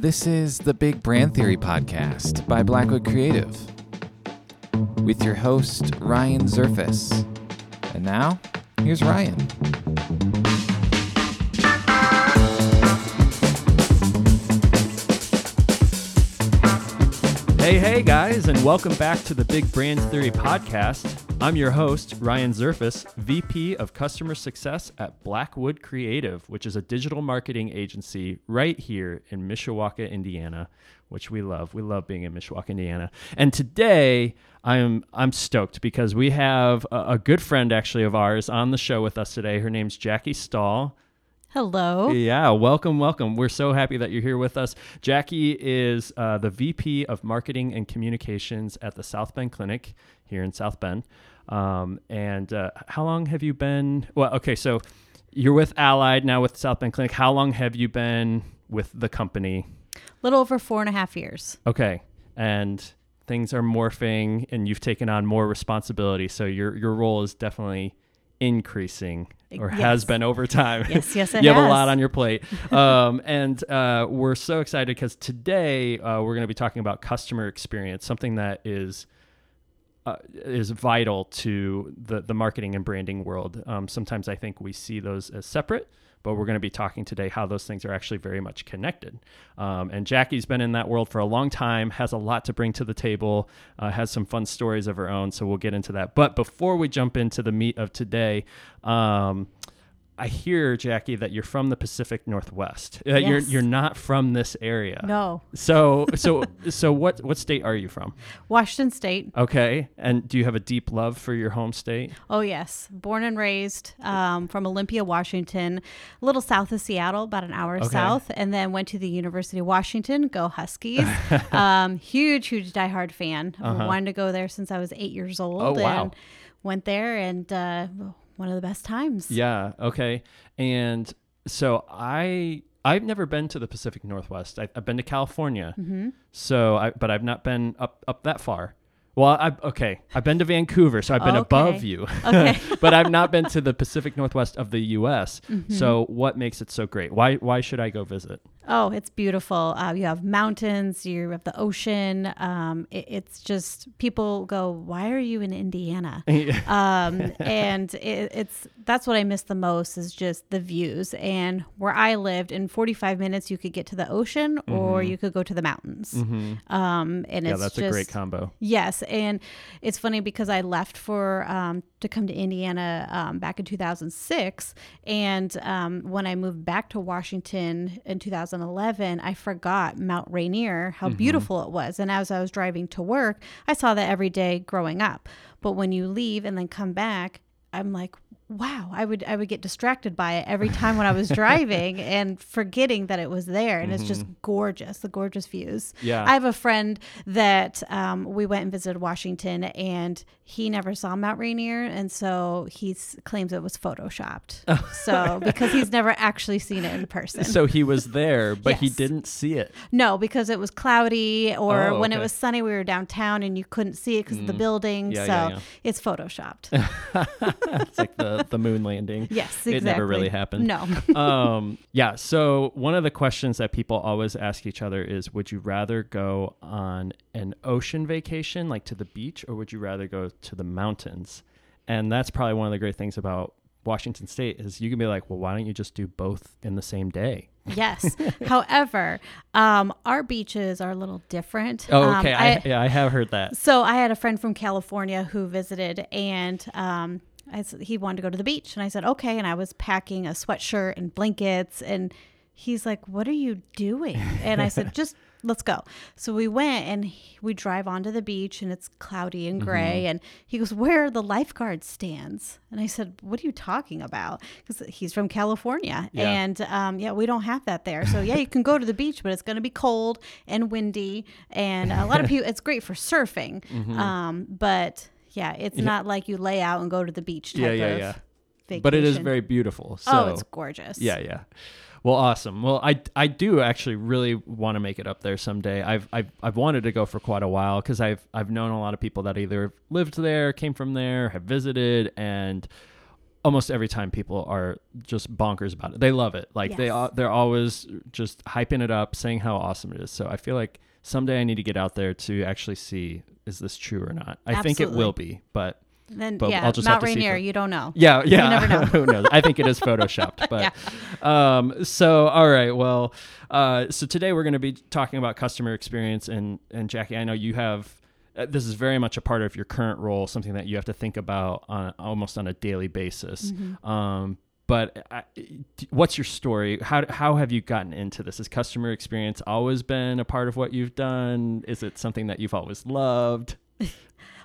This is the Big Brand Theory podcast by Blackwood Creative with your host, Ryan Zerfas. And now, here's Ryan. Hey, hey, guys, and welcome back to the Big Brand Theory podcast. I'm your host, Ryan Zerfas, VP of Customer Success at Blackwood Creative, which is a digital marketing agency right here in Mishawaka, Indiana, which we love. We love being in Mishawaka, Indiana. And today, I'm I'm stoked because we have a, a good friend actually of ours on the show with us today. Her name's Jacque Stahl. Hello. Yeah, welcome, welcome. We're so happy that you're here with us. Jacque is uh, the VP of Marketing and Communications at the South Bend Clinic here in South Bend. Um, and uh, how long have you been? Well, okay, so you're with Allied now with South Bend Clinic. How long have you been with the company? A little over four and a half years. Okay, and things are morphing, and you've taken on more responsibility. So your your role is definitely increasing or Yes. has been over time. Yes, yes, it you have a lot on your plate. um, and uh, we're so excited because today uh, we're going to be talking about customer experience, something that is uh, is vital to the the marketing and branding world. Um, sometimes I think we see those as separate. But we're going to be talking today how those things are actually very much connected. Um, and Jacque's been in that world for a long time, has a lot to bring to the table, uh, has some fun stories of her own. So we'll get into that. But before we jump into the meat of today, um, I hear Jacque that you're from the Pacific Northwest. Uh, You're you're not from this area. No. So so so what what state are you from? Washington State. Okay, and do you have a deep love for your home state? Oh, yes. Born and raised um, from Olympia, Washington, a little south of Seattle, about an hour Okay. south, and then went to the University of Washington. Go Huskies. um, huge, huge diehard fan. Uh-huh. Wanted to go there since I was eight years old. Oh, wow. And went there and uh, one of the best times. Yeah. Okay. And so I I've never been to the Pacific Northwest. I, I've been to California. Mm-hmm. So I but I've not been up up that far. Well, I okay. I've been to Vancouver, so I've been Okay. above you. Okay. but I've not been to the Pacific Northwest of the U.S. Mm-hmm. So what makes it so great? Why why should I go visit? Oh, it's beautiful. Uh, you have mountains, you have the ocean. Um, it, it's just people go, "Why are you in Indiana?" um, and it, it's that's what I miss the most is just the views. And where I lived, in 45 minutes, you could get to the ocean or you could go to the mountains. Um, and Mm-hmm. yeah, it's that's just, a great combo. Yes, and it's funny because I left for um, to come to Indiana um, back in 2006, and um, when I moved back to Washington in 2011, I forgot Mount Rainier, how mm-hmm. beautiful it was. And as I was driving to work, I saw that every day growing up. But when you leave and then come back, I'm like, wow, I would I would get distracted by it every time when I was driving and forgetting that it was there. And it's just gorgeous, the gorgeous views. Yeah. I have a friend that um, we went and visited Washington, and he never saw Mount Rainier, and so he claims it was photoshopped. so because he's never actually seen it in person. So he was there, but he didn't see it. no, because it was cloudy, or Oh, when it okay. Mm. was sunny, we were downtown and you couldn't see it because of the building. Yeah, so yeah, yeah. it's photoshopped. It's like the the moon landing. yes, exactly. It never really happened. No. um, yeah. So one of the questions that people always ask each other is, would you rather go on an ocean vacation, like to the beach, or would you rather go to the mountains? And that's probably one of the great things about Washington State is you can be like, well, why don't you just do both in the same day? Yes. However, um, our beaches are a little different. Oh, Um, okay. I, yeah, I have heard that. So I had a friend from California who visited, and um, I s he wanted to go to the beach, and I said okay, and I was packing a sweatshirt and blankets, and he's like, "What are you doing?" And I said, "Just." Let's go. So we went and he- we drive onto the beach and it's cloudy and gray. And he goes, Where are the lifeguard stands? And I said, What are you talking about? Because he's from California. Yeah. And um, yeah, we don't have that there. So yeah, you can go to the beach, but it's going to be cold and windy. And a lot of people, it's great for surfing. Mm-hmm. Um, but yeah, it's not like you lay out and go to the beach type Yeah, yeah, of yeah. vacation. But it is very beautiful. Oh, so oh, it's gorgeous. Yeah, yeah. Well, awesome. Well, I, I do actually really want to make it up there someday. I've I've, I've wanted to go for quite a while because I've I've known a lot of people that either lived there, came from there, have visited, and almost every time people are just bonkers about it. They love it. Like they Yes. are they're always just hyping it up, saying how awesome it is. So I feel like someday I need to get out there to actually see is this true or not. I think it will be, but Then But yeah, I'll just have Mount to see Rainier, for- you don't know. yeah, yeah. You never know. Who knows? I think it is photoshopped, but um, so all right. Well, uh, so today we're going to be talking about customer experience, and and Jacque, I know you have. Uh, this is very much a part of your current role, something that you have to think about on almost on a daily basis. Mm-hmm. Um, but I, d- what's your story? How how have you gotten into this? Has customer experience always been a part of what you've done? Is it something that you've always loved?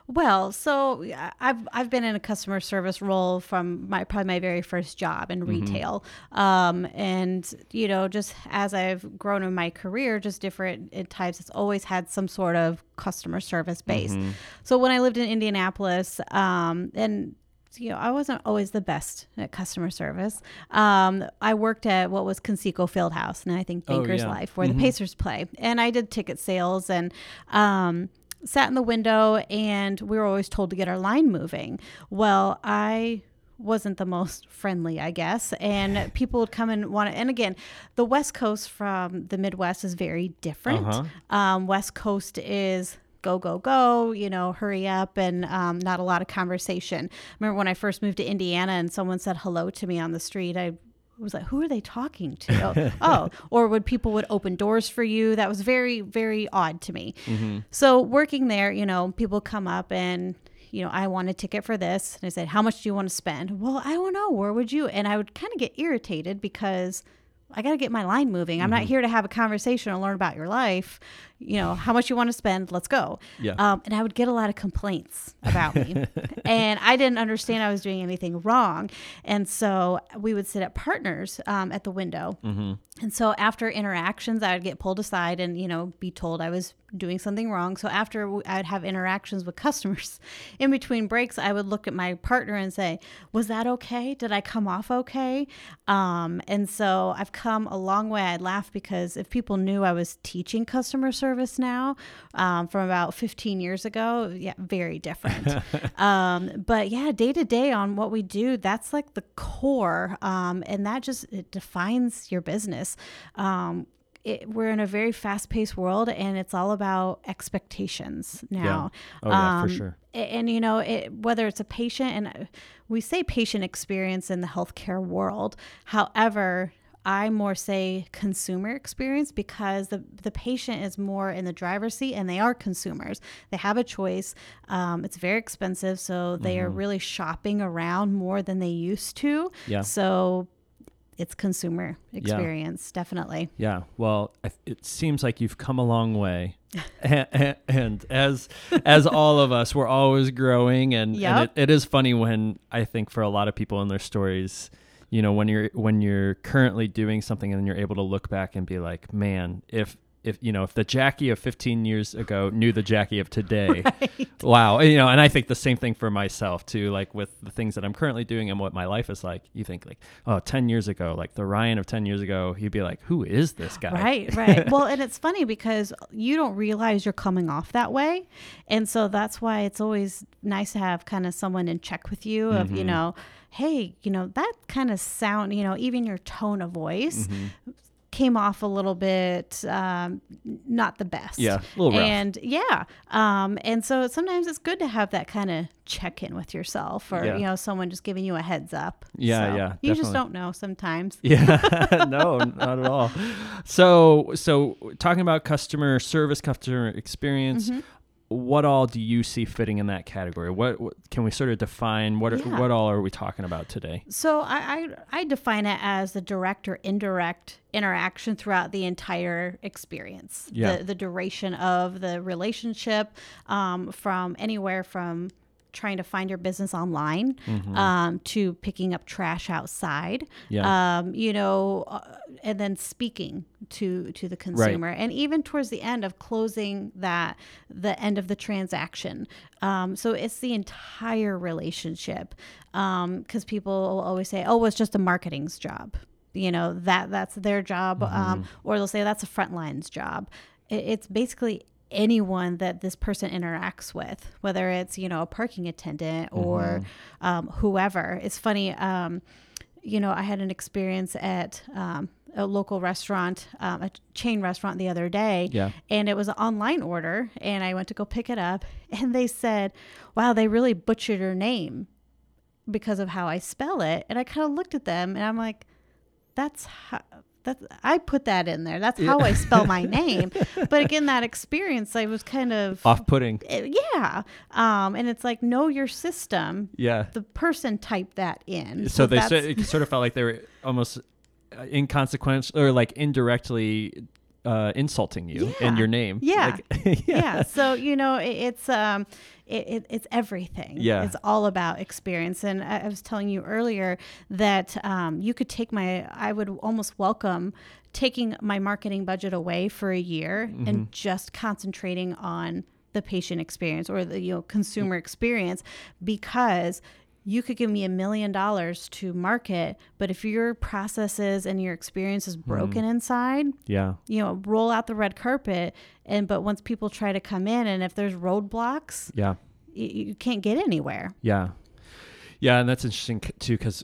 Well, so I've I've been in a customer service role from my probably my very first job in retail, um, and you know, just as I've grown in my career, just different at times, it's always had some sort of customer service base. So when I lived in Indianapolis, um, and you know, I wasn't always the best at customer service. Um, I worked at what was Conseco Fieldhouse, and I think Oh, Bankers yeah. Life, where the Pacers play, and I did ticket sales and. Um, sat in the window and we were always told to get our line moving. Well, I wasn't the most friendly, I guess, and people would come and want to. And again, the West Coast from the Midwest is very different. Uh-huh. Um, West Coast is go go go you know hurry up and um, not a lot of conversation. Remember when i first moved to indiana and someone said hello to me on the street i was like who are they talking to? Oh or when people would open doors for you? That was very very odd to me. So working there you know people come up and you know i want a ticket for this. And i said how much do you want to spend? Well i don't know. Where would you? And i would kind of get irritated because I got to get my line moving. I'm not here to have a conversation or learn about your life. You know, how much you want to spend, let's go. Yeah. Um, and I would get a lot of complaints about me. and I didn't understand I was doing anything wrong. And so we would sit at partners um, at the window. And so after interactions, I would get pulled aside and, you know, be told I was doing something wrong. So after I'd have interactions with customers in between breaks, I would look at my partner and say, was that okay? Did I come off okay? Um, and so I've come a long way. I'd laugh because if people knew I was teaching customer service now um, from about 15 years ago, yeah, very different. um, but yeah, day to day on what we do, that's like the core. Um, and that just it defines your business. Um, it, we're in a very fast-paced world, and it's all about expectations now. Oh, yeah, for Um, sure. a- And, you know, it, whether it's a patient, and we say patient experience in the healthcare world. However, I more say consumer experience because the, the patient is more in the driver's seat and they are consumers. They have a choice. Um, it's very expensive, so they are really shopping around more than they used to. Yeah. So it's consumer experience, definitely. Yeah. Well, it seems like you've come a long way, and, and as as all of us, we're always growing, and, and it, it is funny when I think for a lot of people in their stories, you know, when you're when you're currently doing something and you're able to look back and be like, man, if if you know if the Jacque of 15 years ago knew the Jacque of today, wow, you know, and I think the same thing for myself too. Like with the things that I'm currently doing and what my life is like, you think like, oh, 10 years ago, like the Ryan of 10 years ago, you'd be like, who is this guy? Right, right. well, and it's funny because you don't realize you're coming off that way. And so that's why it's always nice to have kind of someone in check with you of, Mm-hmm. you know, hey, you know, that kind of sound, you know, even your tone of voice Mm-hmm. came off a little bit um, not the best. Yeah, a little rough. And yeah. Um, and so sometimes it's good to have that kind of check in with yourself or, Yeah. you know, someone just giving you a heads up. Yeah, So yeah, You just don't know sometimes. Yeah, no, not at all. So, so talking about customer service, customer experience, Mm-hmm. What all do you see fitting in that category? What, what can we sort of define? What Yeah. what all are we talking about today? So I, I I define it as the direct or indirect interaction throughout the entire experience. Yeah. The the duration of the relationship, um, from anywhere from trying to find your business online um, to picking up trash outside. Mm-hmm. Yeah. Um, you know, uh, and then speaking to to the consumer, and even towards the end of closing that the end of the transaction. Um, so it's the entire relationship because people will always say, "Oh, it's just a marketing's job." You know that that's their job, um, or they'll say that's a frontline's job. It, it's basically anyone that this person interacts with, whether it's, you know, a parking attendant or um, whoever. It's funny. Um, you know, I had an experience at um, a local restaurant, um, a chain restaurant the other day. Yeah. And it was an online order, and I went to go pick it up, and they said, Wow, they really butchered your name because of how I spell it. And I kind of looked at them, and I'm like, That's how. That's, I put that in there. That's how I spell my name. But again, that experience, I was kind of Off-putting. eh, yeah. Um, and it's like know your system. Yeah. The person typed that in. so they that's- sort, it sort of felt like they were almost uh, inconsequential or like indirectly uh, insulting you in Yeah. your name. Yeah. Like- yeah. So you know, it, it's um, it, it, it's everything. Yeah. It's all about experience. And I, I was telling you earlier that um, you could take my. I would almost welcome taking my marketing budget away for a year Mm-hmm. and just concentrating on the patient experience or the you know consumer experience because you could give me a million dollars to market but if your processes and your experience is broken Mm-hmm. inside yeah. you know roll out the red carpet and but once people try to come in and if there's roadblocks Yeah. you, you can't get anywhere Yeah, yeah, and that's interesting too, because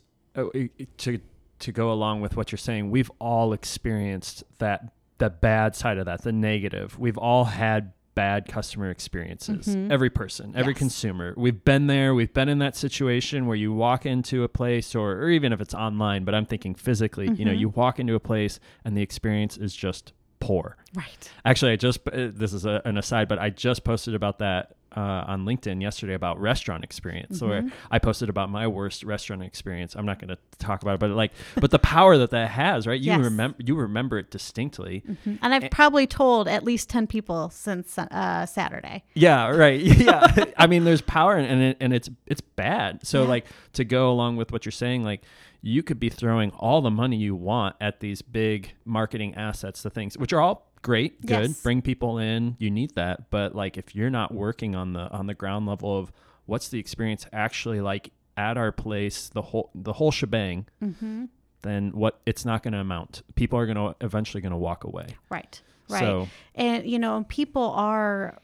to to go along with what you're saying, we've all experienced that the bad side of that, the negative. We've all had bad customer experiences. Every person, every Yes. consumer, we've been there. We've been in that situation where you walk into a place, or or even if it's online, but I'm thinking physically. You know, you walk into a place and the experience is just poor. right Actually, I just uh, this is a, an aside, but I just posted about that uh, on LinkedIn yesterday about restaurant experience. So where I posted about my worst restaurant experience. I'm not going to talk about it, but like, but the power that that has, right? You Yes. remember you remember it distinctly. and i've probably told at least 10 people since uh, saturday Yeah, right. Yeah, I mean, there's power in and it, and it's it's bad. So Yeah. like to go along with what you're saying, like you could be throwing all the money you want at these big marketing assets, the things which are all great, good, Yes. bring people in. You need that, but like if you're not working on the on the ground level of what's the experience actually like at our place, the whole the whole shebang, Mm-hmm. then what it's not going to amount. People are going to eventually going to walk away. right right So and you know people are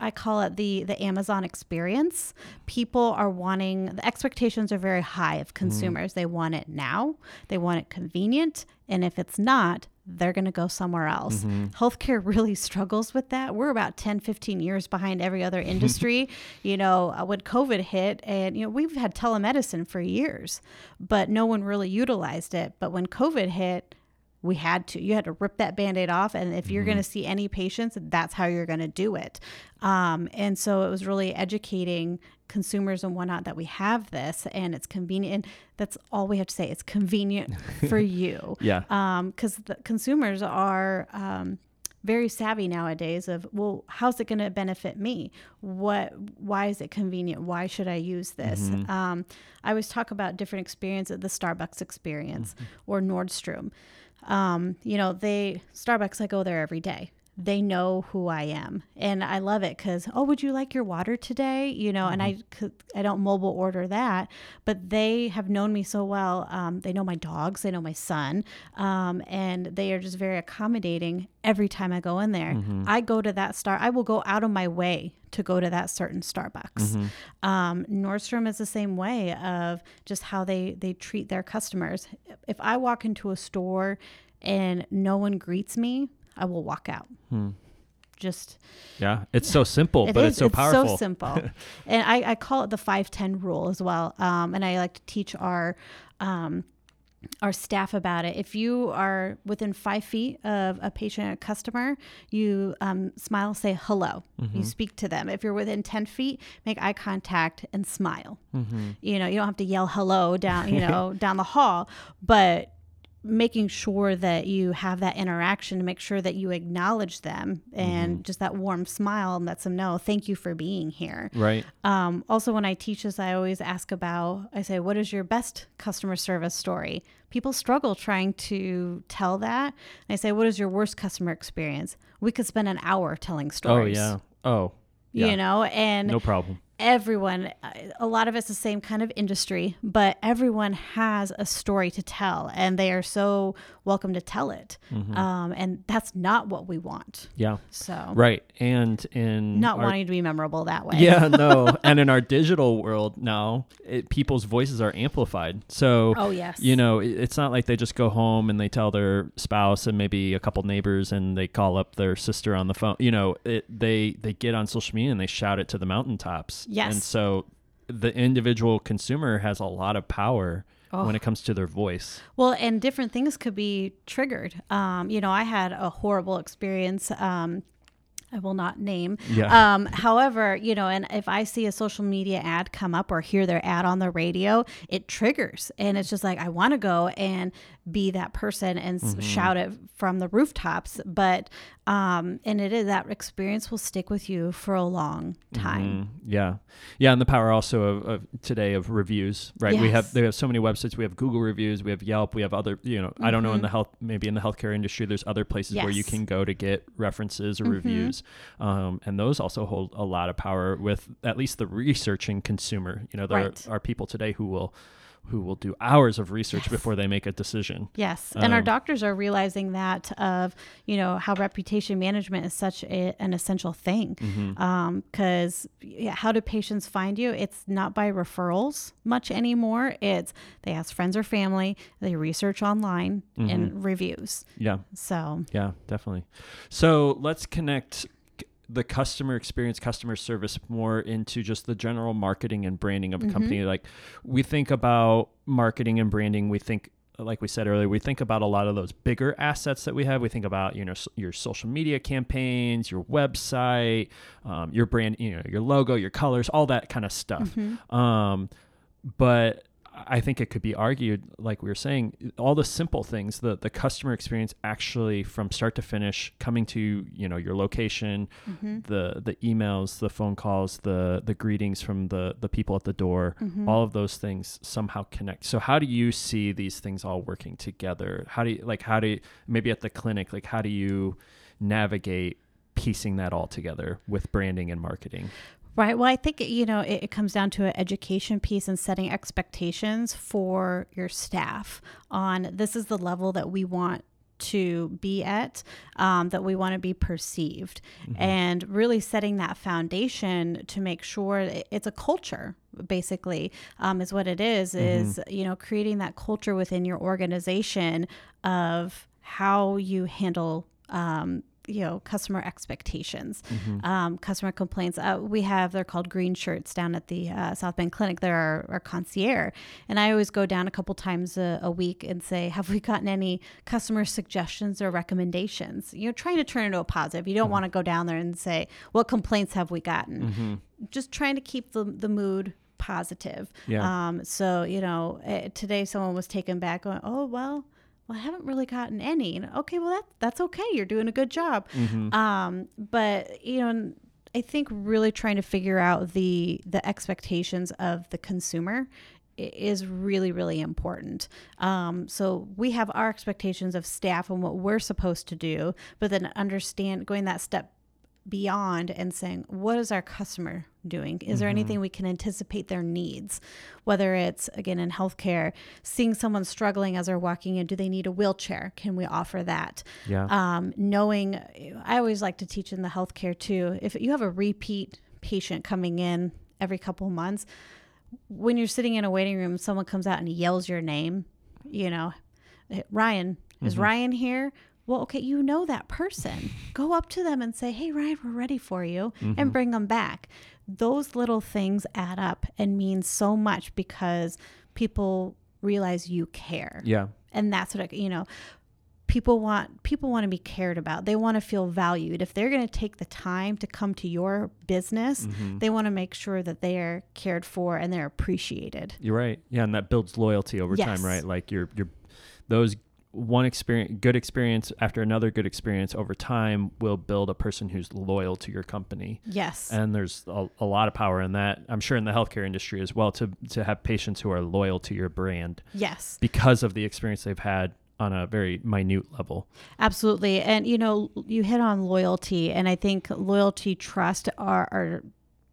i call it the the amazon experience people are wanting the expectations are very high of consumers they want it now they want it convenient and if it's not they're going to go somewhere else. Healthcare really struggles with that. We're about 10 15 years behind every other industry you know uh, when covid hit and you know we've had telemedicine for years but no one really utilized it. But when covid hit we had to. You had to rip that band-aid off and if you're going to see any patients that's how you're going to do it. Um, and so it was really educating consumers and whatnot that we have this and it's convenient and that's all we have to say it's convenient for you. Yeah, because the consumers are um, very savvy nowadays of well how's it going to benefit me? What why is it convenient? Why should i use this? Um, i always talk about different experiences the starbucks experience or nordstrom. Um, you know they starbucks i go there every day they know who I am, and I love it because oh, would you like your water today? You know, and I could, I don't mobile order that, but they have known me so well. Um, they know my dogs, they know my son, um, and they are just very accommodating every time I go in there. I go to that star. I will go out of my way to go to that certain Starbucks. Um, Nordstrom is the same way of just how they they treat their customers. If I walk into a store and no one greets me, I will walk out. Just yeah. It's so simple, it but is. it's so powerful. so simple, and I, I call it the five ten rule as well. Um, and I like to teach our um, our staff about it. If you are within five feet of a patient or customer, you um, smile, say hello. You speak to them. If you're within 10 feet, make eye contact and smile. You know, you don't have to yell hello down, you know, down the hall, but making sure that you have that interaction to make sure that you acknowledge them and just that warm smile and let them know thank you for being here Right. um, also, when I teach this, I always ask about, I say, what is your best customer service story? People struggle trying to tell that. And I say, what is your worst customer experience? We could spend an hour telling stories. Oh yeah. Oh. Yeah. You know, and No problem. Everyone, a lot of it's the same kind of industry, but everyone has a story to tell. And they are so welcome to tell it. Um, and that's not what we want. Yeah. So, Right. And in not our- wanting to be memorable that way. Yeah, no. and in our digital world now, it, people's voices are amplified. So, Oh, yes. you know, it- it's not like they just go home and they tell their spouse and maybe a couple neighbors and they call up their sister on the phone. You know, it, they they get on social media and they shout it to the mountaintops. Yes. And so the individual consumer has a lot of power Oh. when it comes to their voice. Well, and different things could be triggered. Um, you know, I had a horrible experience. Um, I will not name. Yeah. Um, however, you know, and if I see a social media ad come up or hear their ad on the radio, it triggers, and it's just like I want to go and be that person and s shout it from the rooftops. But um, and it is that experience will stick with you for a long time. Mm, yeah, yeah, and the power also of, of today of reviews, right? We have they have so many websites. We have Google reviews, we have Yelp, we have other, you know, I don't know in the health maybe in the healthcare industry, there's other places where you can go to get references or reviews, um, and those also hold a lot of power with at least the researching consumer. You know, there Right. are people today who will who will do hours of research before they make a decision. Yes, and our Um, doctors are realizing that of you know how reputation management is such a, an essential thing. Mm-hmm. Um, because yeah, how do patients find you? It's not by referrals much anymore. It's they ask friends or family, they research online and mm-hmm. reviews. Yeah. So Yeah, definitely. So let's connect the customer experience, customer service more into just the general marketing and branding of a company. Like we think about marketing and branding, we think like we said earlier, we think about a lot of those bigger assets that we have. We think about you know your social media campaigns, your website, um, your brand, you know your logo, your colors, all that kind of stuff. Um, but I think it could be argued, like we were saying, all the simple things, the the customer experience actually from start to finish, coming to you know your location, mm-hmm. the the emails, the phone calls, the the greetings from the the people at the door, mm-hmm. all of those things somehow connect. So how do you see these things all working together? How do you like how do you maybe at the clinic, like how do you navigate piecing that all together with branding and marketing? Right. Well, I think you know it, it comes down to an education piece and setting expectations for your staff on this is the level that we want to be at, um, that we want to be perceived, and really setting that foundation to make sure it's a culture. Basically, um, is what it is, Is you know creating that culture within your organization of how you handle. Um, you know customer expectations um, customer complaints. Uh, we have they're called green shirts down at the uh, south bend clinic. They're our, our concierge. And i always go down a couple times a, a week and say have we gotten any customer suggestions or recommendations? You know trying to turn it into a positive. You don't want to go down there and say what complaints have we gotten? Just trying to keep the, the mood positive. Yeah. um, so you know eh, today someone was taken back going oh well well, I haven't really gotten any. And, okay, well that that's okay. You're doing a good job. Um, but you know, I think really trying to figure out the the expectations of the consumer is really really important. Um, so we have our expectations of staff and what we're supposed to do, but then understand going that step beyond and saying what is our customer doing? Is there anything we can anticipate their needs? Whether it's again in healthcare seeing someone struggling as they're walking in do they need a wheelchair? Can we offer that? Yeah. um, knowing i always like to teach in the healthcare too if you have a repeat patient coming in every couple of months when you're sitting in a waiting room someone comes out and yells your name you know ryan is ryan here well okay you know that person go up to them and say hey ryan we're ready for you and mm-hmm. bring them back those little things add up and mean so much because people realize you care yeah. and that's what I, you know people want people want to be cared about they want to feel valued if they're going to take the time to come to your business mm-hmm. they want to make sure that they are cared for and they're appreciated You're right. Yeah, and that builds loyalty over Yes. time, right? Like you're you're those one experience good experience after another good experience over time will build a person who's loyal to your company. yes And there's a, a lot of power in that. I'm sure in the healthcare industry as well to to have patients who are loyal to your brand yes because of the experience they've had on a very minute level. Absolutely. And you know, you hit on loyalty and I think loyalty, trust are, are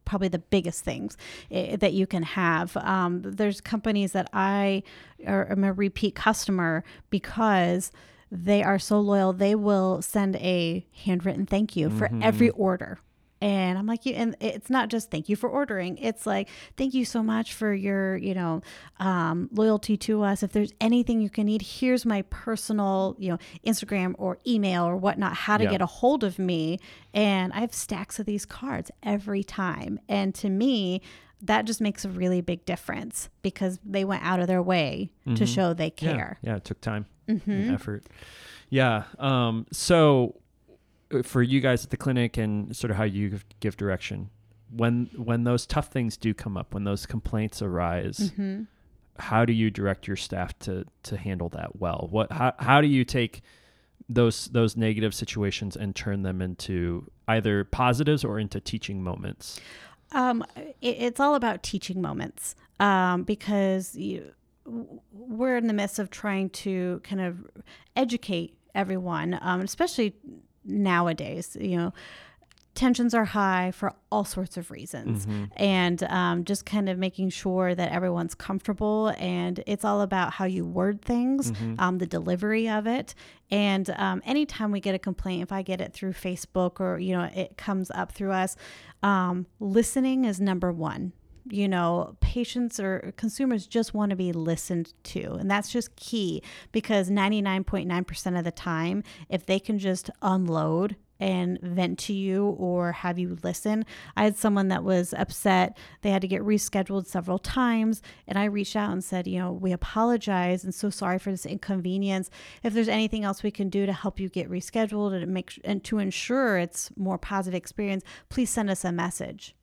probably the biggest things eh, that you can have. Um, there's companies that I are, am a repeat customer because they are so loyal. They will send a handwritten thank you for every order. And I'm like, you, and it's not just thank you for ordering. It's like, thank you so much for your, you know, um, loyalty to us. If there's anything you can need, here's my personal, you know, Instagram or email or whatnot, how to Yeah. get a hold of me. And I have stacks of these cards every time. And to me, that just makes a really big difference because they went out of their way to show they care. Yeah, it took time Mm-hmm. and effort. Yeah. Um, so for you guys at the clinic and sort of how you give- direction, when when those tough things do come up, when those complaints arise, Mm-hmm. how do you direct your staff to to handle that well? What how how do you take those those negative situations and turn them into either positives or into teaching moments? Um, it, it's all about teaching moments um, because you, we're in the midst of trying to kind of educate everyone, um, especially nowadays. You know, tensions are high for all sorts of reasons, and um, just kind of making sure that everyone's comfortable. And it's all about how you word things, um, the delivery of it. And um, anytime we get a complaint, if I get it through Facebook or you know it comes up through us, um, listening is number one you know, patients or consumers just want to be listened to. And that's just key because 99.9% of the time, if they can just unload and vent to you or have you listen. I had someone that was upset. They had to get rescheduled several times. And I reached out and said, you know, we apologize and so sorry for this inconvenience. If there's anything else we can do to help you get rescheduled and make and to ensure it's more positive experience, please send us a message.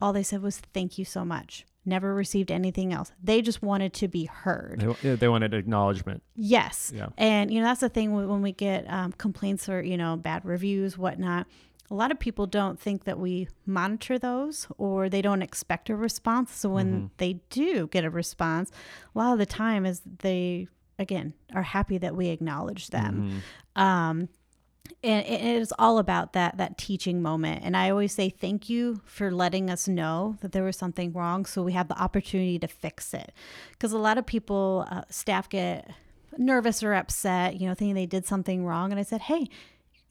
All they said was thank you so much. Never received anything else. They just wanted to be heard. They, they wanted acknowledgement. Yes. Yeah. And, you know, that's the thing when we get um, complaints or, you know, bad reviews, whatnot. A lot of people don't think that we monitor those or they don't expect a response. So when they do get a response, a lot of the time is they, again, are happy that we acknowledge them. Um, and it is all about that that teaching moment. And i always say thank you for letting us know that there was something wrong so we have the opportunity to fix it. Because a lot of people uh, staff get nervous or upset you know thinking they did something wrong. And i said hey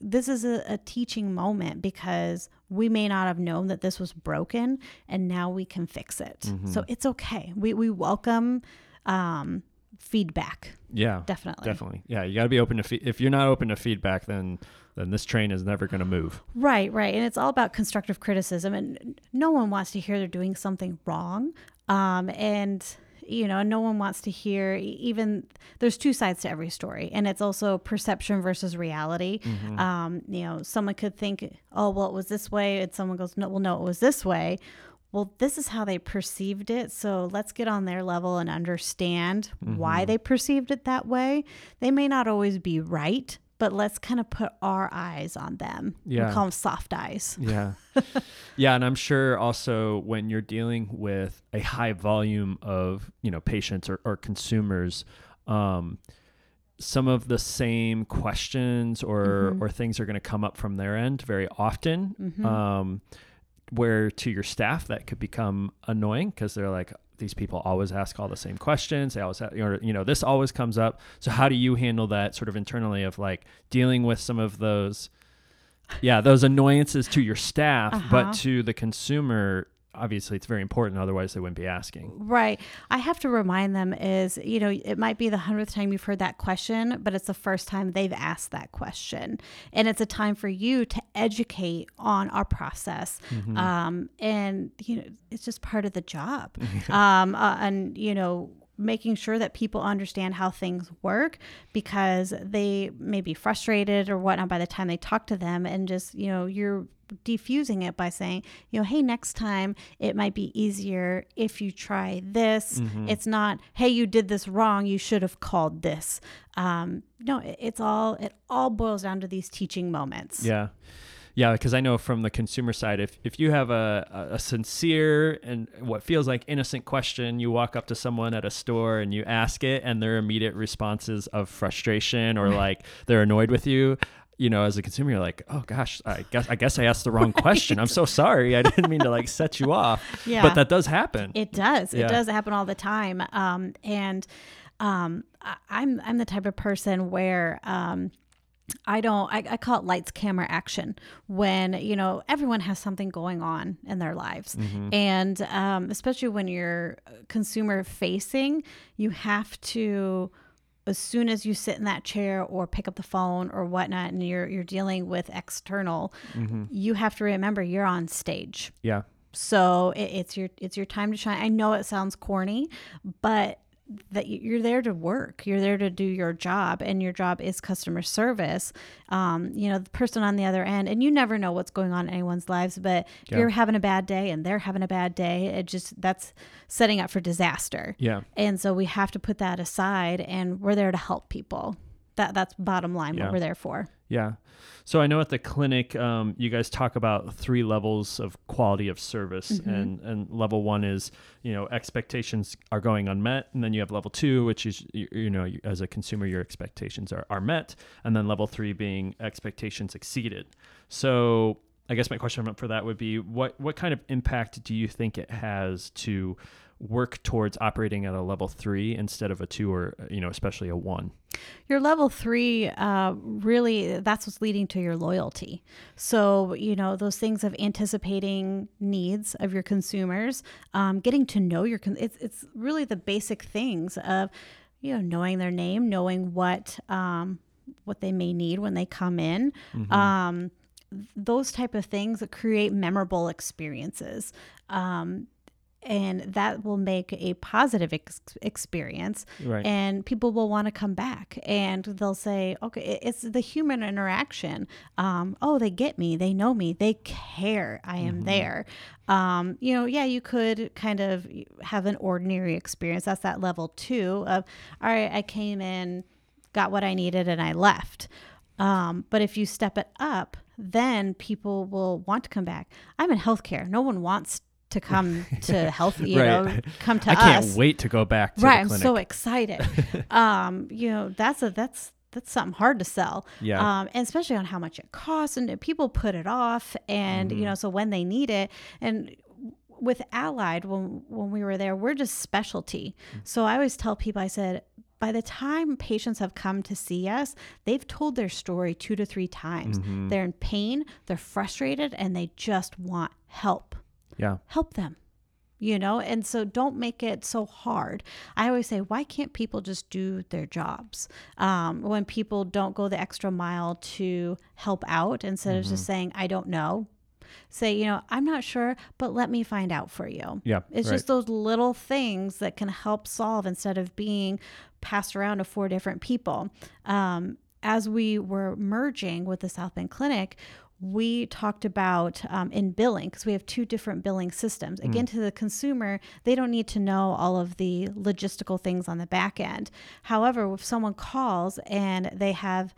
this is a, a teaching moment because we may not have known that this was broken and now we can fix it. So it's okay. We, we welcome um, feedback Yeah. definitely Definitely. Yeah, you got to be open to fe- if you're not open to feedback then then this train is never going to move. Right, right. And it's all about constructive criticism. And no one wants to hear they're doing something wrong. Um, and, you know, no one wants to hear even there's two sides to every story. And it's also perception versus reality. Um, you know, someone could think, oh, well, it was this way. And someone goes, no, well, no, it was this way. Well, this is how they perceived it. So let's get on their level and understand why they perceived it that way. They may not always be right, but let's kind of put our eyes on them. Yeah. We call them soft eyes. Yeah. yeah, and I'm sure also when you're dealing with a high volume of, you know, patients or, or consumers, um, some of the same questions or or things are going to come up from their end very often. Um, where to your staff that could become annoying because they're like these people always ask all the same questions they always have, you know this always comes up so how do you handle that sort of internally of like dealing with some of those yeah those annoyances to your staff Uh-huh. but to the consumer obviously it's very important otherwise they wouldn't be asking Right. I have to remind them is, you know, it might be the hundredth time you've heard that question, but it's the first time they've asked that question. And it's a time for you to educate on our process. Um, and, you know, it's just part of the job. um, uh, and, you know, making sure that people understand how things work because they may be frustrated or whatnot by the time they talk to them and just you know you're defusing it by saying you know hey next time it might be easier if you try this. It's not hey you did this wrong you should have called this. Um, no it- it's all it all boils down to these teaching moments. Yeah. Yeah, because I know from the consumer side, if, if you have a, a, sincere and what feels like innocent question, you walk up to someone at a store and you ask it, and their immediate responses of frustration or like they're annoyed with you, you know, as a consumer, you're like, oh gosh, I guess I guess I asked the wrong question. I'm so sorry. I didn't mean to like set you off. Yeah. But that does happen. It does. Yeah. It does happen all the time. Um, and um, I'm I'm the type of person where um, I don't, I, I, call it lights, camera, action when, you know, everyone has something going on in their lives. Mm-hmm. And um, especially when you're consumer facing, you have to, as soon as you sit in that chair or pick up the phone or whatnot, and you're, you're dealing with external, mm-hmm. you have to remember you're on stage. Yeah. So it, it's your, it's your time to shine. I know it sounds corny, but that you're there to work. You're there to do your job and your job is customer service. Um, you know the person on the other end and you never know what's going on in anyone's lives but yeah. you're having a bad day and they're having a bad day. It just that's setting up for disaster. Yeah. And so we have to put that aside and we're there to help people. That that's bottom line yeah. what we're there for yeah so I know at the clinic, um, you guys talk about three levels of quality of service, mm-hmm. and and level one is you know expectations are going unmet, and then you have level two, which is you, you know as a consumer your expectations are are met, and then level three being expectations exceeded. So I guess my question for that would be what what kind of impact do you think it has to work towards operating at a level three instead of a two or you know especially a one? Your level three uh, really that's what's leading to your loyalty. So you know those things of anticipating needs of your consumers um, getting to know your con- it's, it's really the basic things of you know knowing their name knowing what um, what they may need when they come in. Mm-hmm. um, those type of things that create memorable experiences um, and that will make a positive ex- experience right. and people will want to come back and they'll say okay it's the human interaction um, oh they get me they know me they care i am mm-hmm. there um, you know yeah you could kind of have an ordinary experience that's that level two of all right i came in got what i needed and i left um, but if you step it up then people will want to come back i'm in healthcare no one wants to come to health, you right. know, come to I us. I can't wait to go back to right, I'm so excited. um, you know, that's a that's that's something hard to sell. Yeah. Um, and especially on how much it costs and people put it off and mm-hmm. you know, so when they need it and with Allied when when we were there, we're just specialty. Mm-hmm. So I always tell people I said by the time patients have come to see us, they've told their story two to three times. Mm-hmm. They're in pain, they're frustrated, and they just want help yeah help them you know and so don't make it so hard i always say why can't people just do their jobs um, when people don't go the extra mile to help out instead mm-hmm. of just mm-hmm. saying i don't know say you know i'm not sure but let me find out for you yeah it's right. just those little things that can help solve instead of being passed around to four different people um, as we were merging with the south bend clinic we talked about um, in billing because we have two different billing systems. Again, mm. to the consumer, they don't need to know all of the logistical things on the back end. However, if someone calls and they have,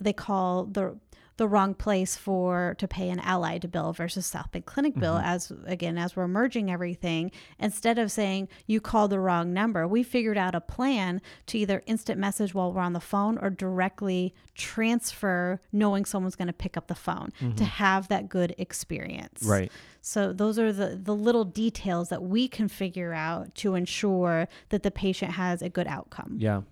they call the the wrong place for to pay an allied bill versus South Bend Clinic bill. Mm-hmm. As again, as we're merging everything, instead of saying you called the wrong number, we figured out a plan to either instant message while we're on the phone or directly transfer, knowing someone's going to pick up the phone mm-hmm. to have that good experience. Right. So those are the the little details that we can figure out to ensure that the patient has a good outcome. Yeah.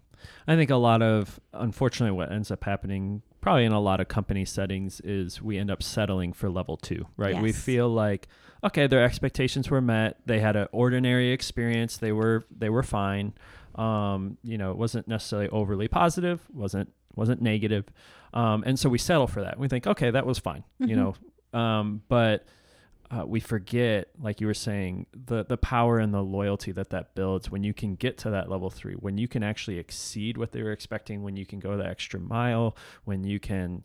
I think a lot of unfortunately what ends up happening probably in a lot of company settings is we end up settling for level two, right? Yes. We feel like okay, their expectations were met. They had an ordinary experience. They were they were fine. Um, you know, it wasn't necessarily overly positive. wasn't wasn't negative. Um, and so we settle for that. We think okay, that was fine. Mm-hmm. You know, um, but uh, we forget, like you were saying, the the power and the loyalty that that builds when you can get to that level three, when you can actually exceed what they were expecting, when you can go the extra mile, when you can,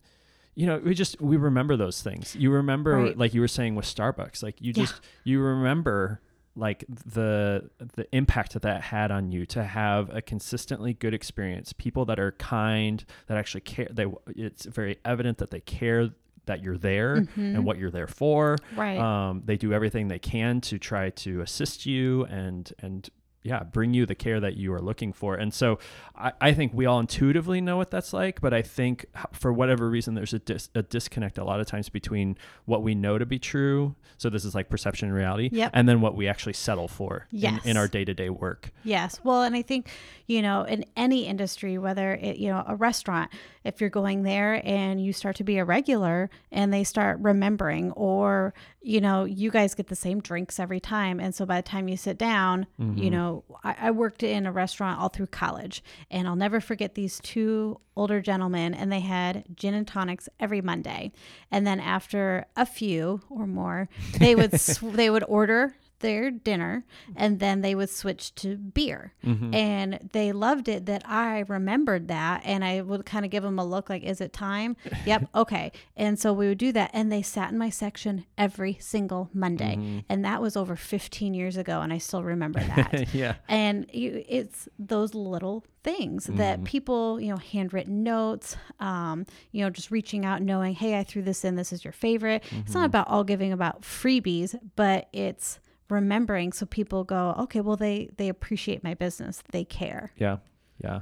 you know, we just we remember those things. You remember, right. like you were saying with Starbucks, like you just you remember like the the impact that that had on you to have a consistently good experience people that are kind that actually care they it's very evident that they care that you're there mm-hmm. and what you're there for. Right. Um, they do everything they can to try to assist you and and yeah, bring you the care that you are looking for. And so I, I think we all intuitively know what that's like, but I think for whatever reason, there's a, dis- a disconnect a lot of times between what we know to be true. So this is like perception and reality, Yep. and then what we actually settle for Yes. in, in our day to day work. Yes. Well, and I think, you know, in any industry, whether it, you know, a restaurant, if you're going there and you start to be a regular and they start remembering, or, you know, you guys get the same drinks every time. And so by the time you sit down, you mm-hmm. know, I, I worked in a restaurant all through college and I'll never forget these two older gentlemen and they had gin and tonics every Monday. And then after a few or more, they would, sw- they would order their dinner and then they would switch to beer. Mm-hmm. And they loved it that i remembered that and i would kind of give them a look like is it time? Yep okay. And so we would do that and they sat in my section every single monday. Mm-hmm. And that was over 15 years ago and i still remember that. Yeah. and you, it's those little things that mm-hmm. people you know handwritten notes um, you know just reaching out knowing hey i threw this in. This is your favorite. It's not about all giving about freebies but it's remembering so people go okay well they they appreciate my business they care Yeah. Yeah.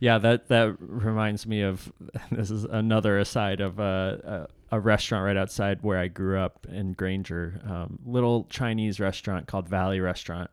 Yeah. That, that reminds me of this is another aside of a, a, a restaurant right outside where I grew up in Granger, um, little Chinese restaurant called Valley Restaurant.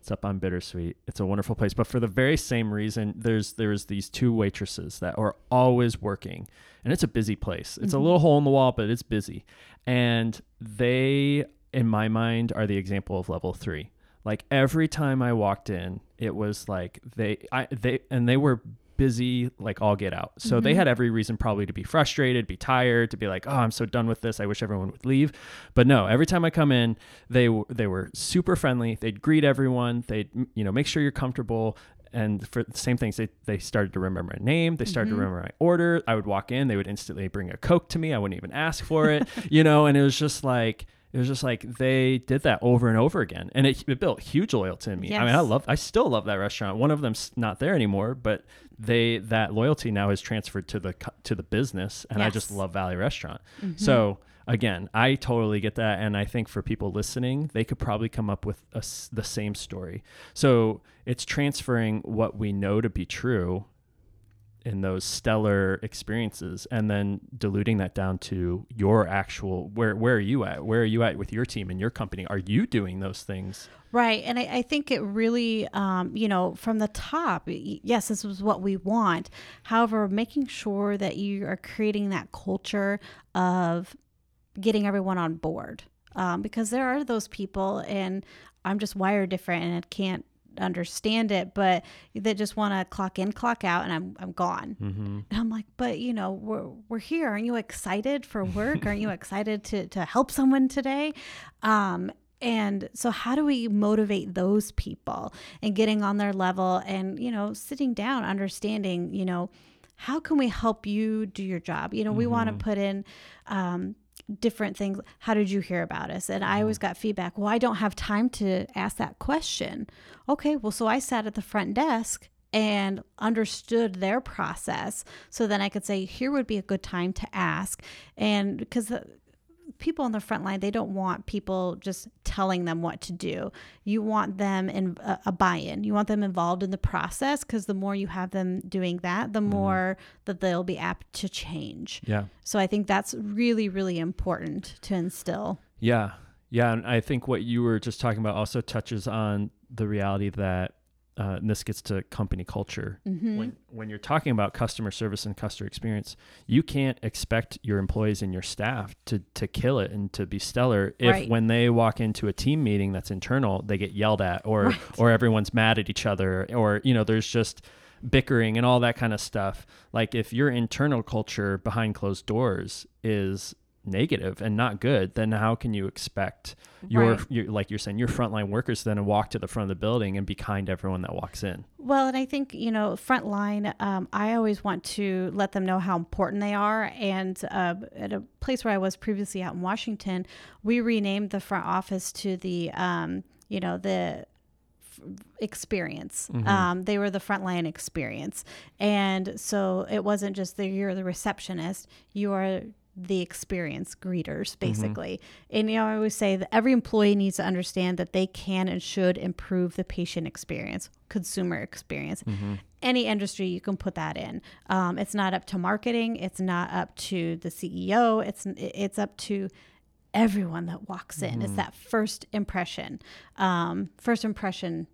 It's up on Bittersweet. It's a wonderful place, but for the very same reason, there's there's these two waitresses that are always working, and it's a busy place. It's a little hole in the wall, but it's busy, and they, in my mind, are the example of level three. Like every time I walked in, it was like they, I, they, and they were busy like all get out. So they mm-hmm. had every reason probably to be frustrated, be tired, to be like, "Oh, I'm so done with this. I wish everyone would leave." But no, every time I come in, they they were super friendly. They'd greet everyone. They'd you know make sure you're comfortable. And for the same things, they, they started to remember my name. They started to mm-hmm. remember my order. I would walk in, they would instantly bring a Coke to me. I wouldn't even ask for it, you know. And it was just like it was just like they did that over and over again, and it, it built huge loyalty in me. I mean, I love, I still love that restaurant. One of them's not there anymore, but they that loyalty now has transferred to the to the business, and I just love Valley Restaurant. Mm-hmm. So again, I totally get that, and I think for people listening, they could probably come up with a the same story. So it's transferring what we know to be true in those stellar experiences and then diluting that down to your actual where where are you at where are you at with your team and your company are you doing those things Right. And I, I think it really, um, you know, from the top, yes, this is what we want. However, making sure that you are creating that culture of getting everyone on board. Um, because there are those people, and I'm just wired different and it can't understand it, but that just want to clock in, clock out, and I'm, I'm gone. mm-hmm. And I'm like, but you know, we're we're here. Aren't you excited for work? Aren't you excited to to help someone today? Um, and so, how do we motivate those people and getting on their level and you know, sitting down, understanding, you know, how can we help you do your job? You know, we want to put in. Um, different things. How did you hear about us? And i always mm-hmm. got feedback well i don't have time to ask that question. Okay well so i sat at the front desk and understood their process. So then i could say here would be a good time to ask. And because people on the front line they don't want people just telling them what to do. You want them in a, a buy-in. You want them involved in the process because the more you have them doing that the mm-hmm. more that they'll be apt to change. Yeah. So i think that's really really important to instill. Yeah. Yeah. And I think what you were just talking about also touches on the reality that, uh, and this gets to company culture. When, when you're talking about customer service and customer experience, you can't expect your employees and your staff to, to kill it and to be stellar if Right. when they walk into a team meeting that's internal, they get yelled at or, Right. or everyone's mad at each other or, you know, there's just bickering and all that kind of stuff. Like if your internal culture behind closed doors is negative and not good, then how can you expect your, Right. your like you're saying your frontline workers then to walk to the front of the building and be kind to everyone that walks in? Well, and I think, you know, frontline, um, I always want to let them know how important they are. And uh, at a place where I was previously out in Washington, we renamed the front office to the, um, you know, the experience. Um, they were the frontline experience. And so it wasn't just that you're the receptionist, you are the experience greeters basically. Mm-hmm. and you know i always say that every employee needs to understand that they can and should improve the patient experience consumer experience. Mm-hmm. any industry you can put that in. Um, it's not up to marketing. It's not up to the ceo it's it's up to everyone that walks in. Mm-hmm. it's that first impression. Um, first impression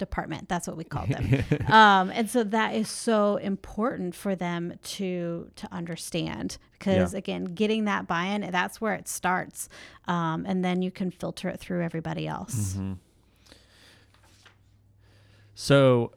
department. That's what we call them. um, and so that is so important for them to to understand because yeah. again, getting that buy-in, that's where it starts, um, and then you can filter it through everybody else. Mm-hmm. So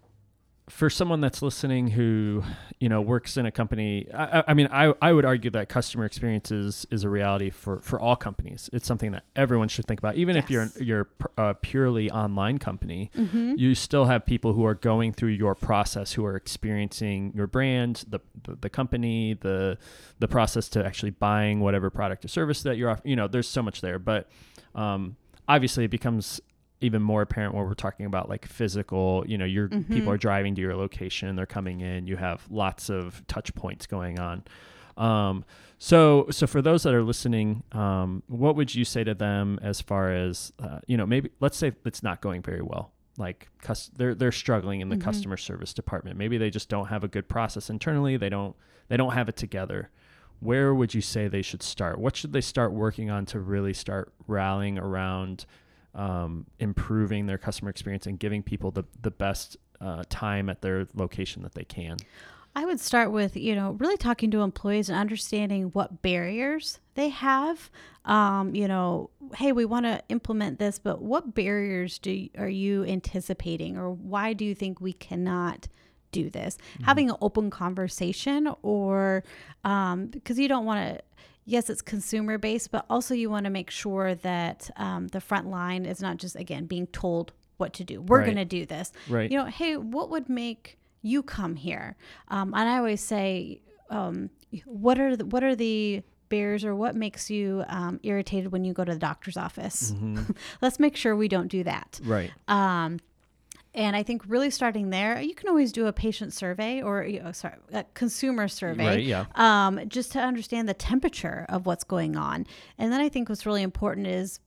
for someone that's listening who you know works in a company I, I, mean I, I would argue that customer experience is, is a reality for, for all companies it's something that everyone should think about even yes. if you're you're a purely online company mm-hmm. you still have people who are going through your process who are experiencing your brand the, the, the company the the process to actually buying whatever product or service that you're offering you know there's so much there but um, obviously it becomes even more apparent when we're talking about like physical you know your mm-hmm. people are driving to your location they're coming in you have lots of touch points going on um, so so for those that are listening um, what would you say to them as far as uh, you know maybe let's say it's not going very well like cus- they're they're struggling in the mm-hmm. customer service department maybe they just don't have a good process internally they don't they don't have it together where would you say they should start what should they start working on to really start rallying around um, improving their customer experience and giving people the, the best uh, time at their location that they can? I would start with, you know, really talking to employees and understanding what barriers they have. Um, you know, hey, we want to implement this, but what barriers do are you anticipating, or why do you think we cannot do this? Mm-hmm. Having an open conversation, or um, because you don't want to yes, it's consumer based, but also you want to make sure that um, the front line is not just, again, being told what to do. We're right. going to do this. Right. You know, hey, what would make you come here? Um, and I always say, um, what are the, what are the barriers or what makes you um, irritated when you go to the doctor's office? Mm-hmm. Let's make sure we don't do that. Right. Um, and I think really starting there, you can always do a patient survey or you know, sorry, a consumer survey, right, yeah. um, just to understand the temperature of what's going on. And then I think what's really important is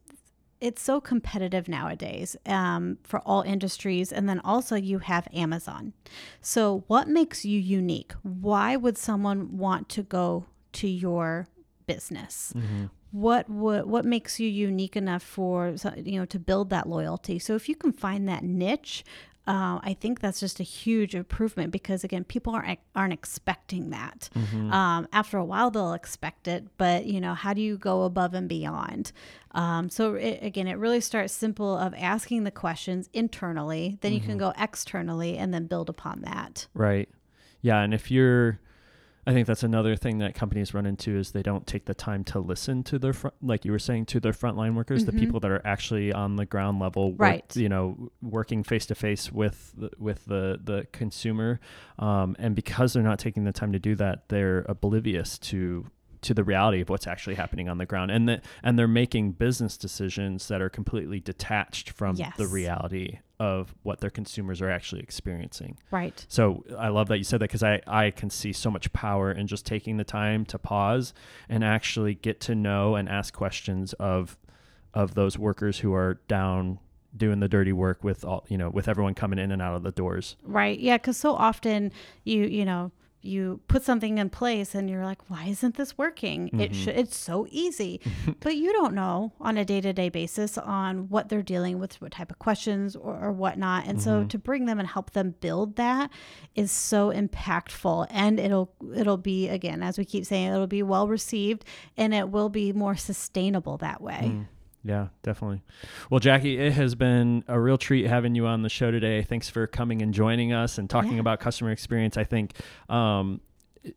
it's so competitive nowadays um, for all industries. And then also you have Amazon. So what makes you unique? Why would someone want to go to your business? Mm-hmm what what what makes you unique enough for you know to build that loyalty so if you can find that niche uh, I think that's just a huge improvement because again, people aren't aren't expecting that. Mm-hmm. Um, after a while, they'll expect it, but you know, how do you go above and beyond? Um, so it, again, it really starts simple of asking the questions internally, then mm-hmm. you can mm-hmm. go externally, and then build upon that. Right. Yeah, and if you're I think that's another thing that companies run into is they don't take the time to listen to their front, like you were saying, to their frontline workers, mm-hmm. the people that are actually on the ground level, work, right? You know, working face to face with the, with the the consumer, um, and because they're not taking the time to do that, they're oblivious to to the reality of what's actually happening on the ground and that and they're making business decisions that are completely detached from yes. the reality of what their consumers are actually experiencing. Right. So i love that you said that because i i can see so much power in just taking the time to pause and actually get to know and ask questions of of those workers who are down doing the dirty work with all you know with everyone coming in and out of the doors. Right. Yeah because so often you you know you put something in place and you're like why isn't this working mm-hmm. it should it's so easy but you don't know on a day-to-day basis on what they're dealing with what type of questions or, or whatnot and mm-hmm. so to bring them and help them build that is so impactful and it'll it'll be again as we keep saying it'll be well received and it will be more sustainable that way mm. Yeah, definitely. Well, Jacque, it has been a real treat having you on the show today. Thanks for coming and joining us and talking yeah. about customer experience. I think um,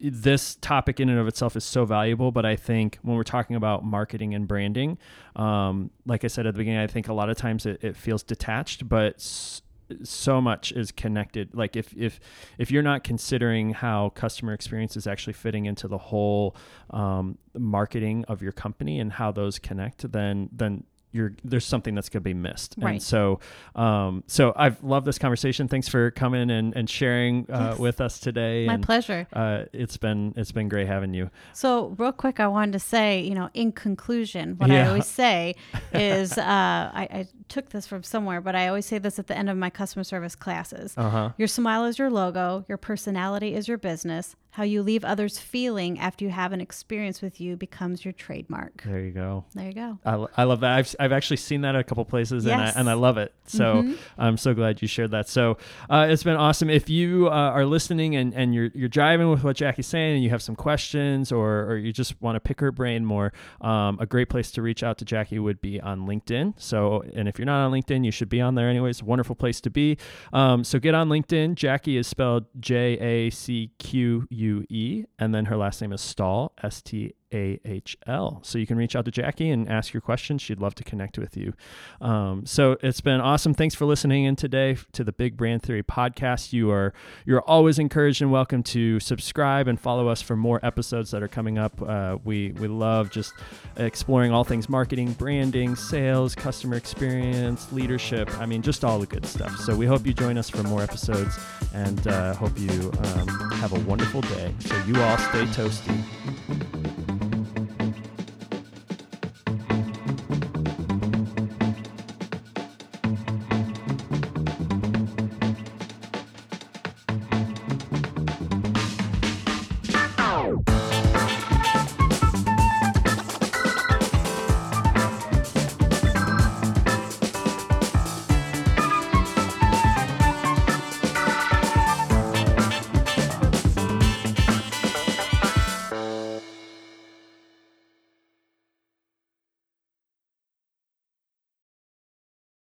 this topic in and of itself is so valuable, but I think when we're talking about marketing and branding, um, like I said at the beginning, I think a lot of times it, it feels detached, but s- so much is connected like if if if you're not considering how customer experience is actually fitting into the whole um, marketing of your company and how those connect then then you're there's something that's going to be missed. Right. And so, um, so I've loved this conversation. Thanks for coming and, and sharing uh, Yes. with us today. My and, pleasure. Uh, it's been it's been great having you. So, real quick, I wanted to say, you know, in conclusion, what I always say is uh, I, I took this from somewhere, but I always say this at the end of my customer service classes. Uh huh. Your smile is your logo, your personality is your business. How you leave others feeling after you have an experience with you becomes your trademark. There you go. There you go. I, I love that. I've, I've actually seen that a couple places and, I, and I love it. So Mhm. I'm so glad you shared that. So uh, it's been awesome. If you uh, are listening and, and you're, you're driving with what Jacque's saying and you have some questions or, or you just want to pick her brain more, um, a great place to reach out to Jacque would be on LinkedIn. So, and if you're not on LinkedIn, you should be on there anyways. Wonderful place to be. Um, so get on LinkedIn. Jacque is spelled J A C Q U E, and then her last name is Stahl, S T A H L. So you can reach out to Jacque and ask your questions. She'd love to connect with you. Um, so it's been awesome. Thanks for listening in today to the Big Brand Theory podcast. You are you're always encouraged and welcome to subscribe and follow us for more episodes that are coming up. Uh, we we love just exploring all things marketing, branding, sales, customer experience, leadership. I mean, just all the good stuff. So we hope you join us for more episodes and uh, hope you um, have a wonderful day. So you all stay toasty.